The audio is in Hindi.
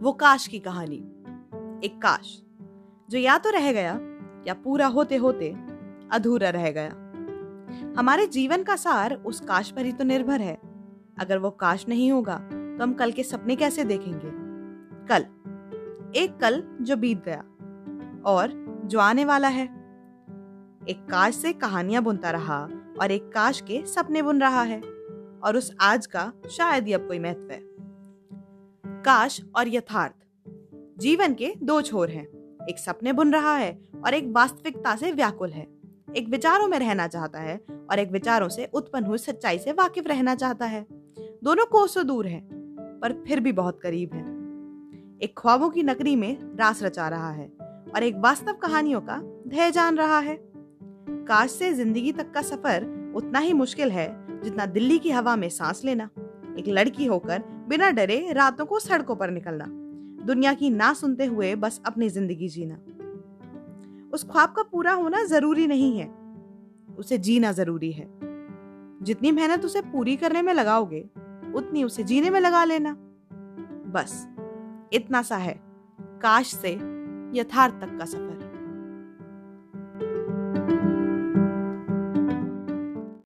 वो काश की कहानी। एक काश, जो या तो रह गया, या पूरा होते होते अधूरा रह गया। हमारे जीवन का सार उस काश पर ही तो निर्भर है। अगर वो काश नहीं होगा तो हम कल के सपने कैसे देखेंगे? कल, एक कल जो बीत गया, और जो आने वाला है। एक काश से कहानियाँ बुनता रहा, और एक काश के सपने बुन रहा है, और उस आज का शायद ही अब कोई महत्व है। काश और यथार्थ। जीवन के दो छोर हैं, एक सपने बुन रहा है और एक वास्तविकता से व्याकुल है। एक विचारों में रहना चाहता है और एक विचारों से उत्पन्न हुई सच्चाई से वाकिफ रहना चाहता है। दोनों कोसों दूर हैं, पर फिर भी बहुत करीब हैं। एक ख्वाबों की नगरी में रास रचा रहा है और एक वास्तव कहानियों का ध्यय जान रहा है। काश से ज़िंदगी तक का सफ़र उतना ही मुश्किल है जितना दिल्ली की हवा में सांस लेना। एक लड़की होकर बिना डरे रातों को सड़कों पर निकलना। दुनिया की ना सुनते हुए बस अपनी ज़िंदगी जीना। उस ख्वाब का पूरा होना ज़रूरी नहीं है। उसे जीना ज़रूरी है। जितनी मेहनत उसे पूरी करने में लगाओगे, उतनी उसे जीने में लगा लेना। बस, इतना सा है। काश से यथार्थ तक का सफ़र।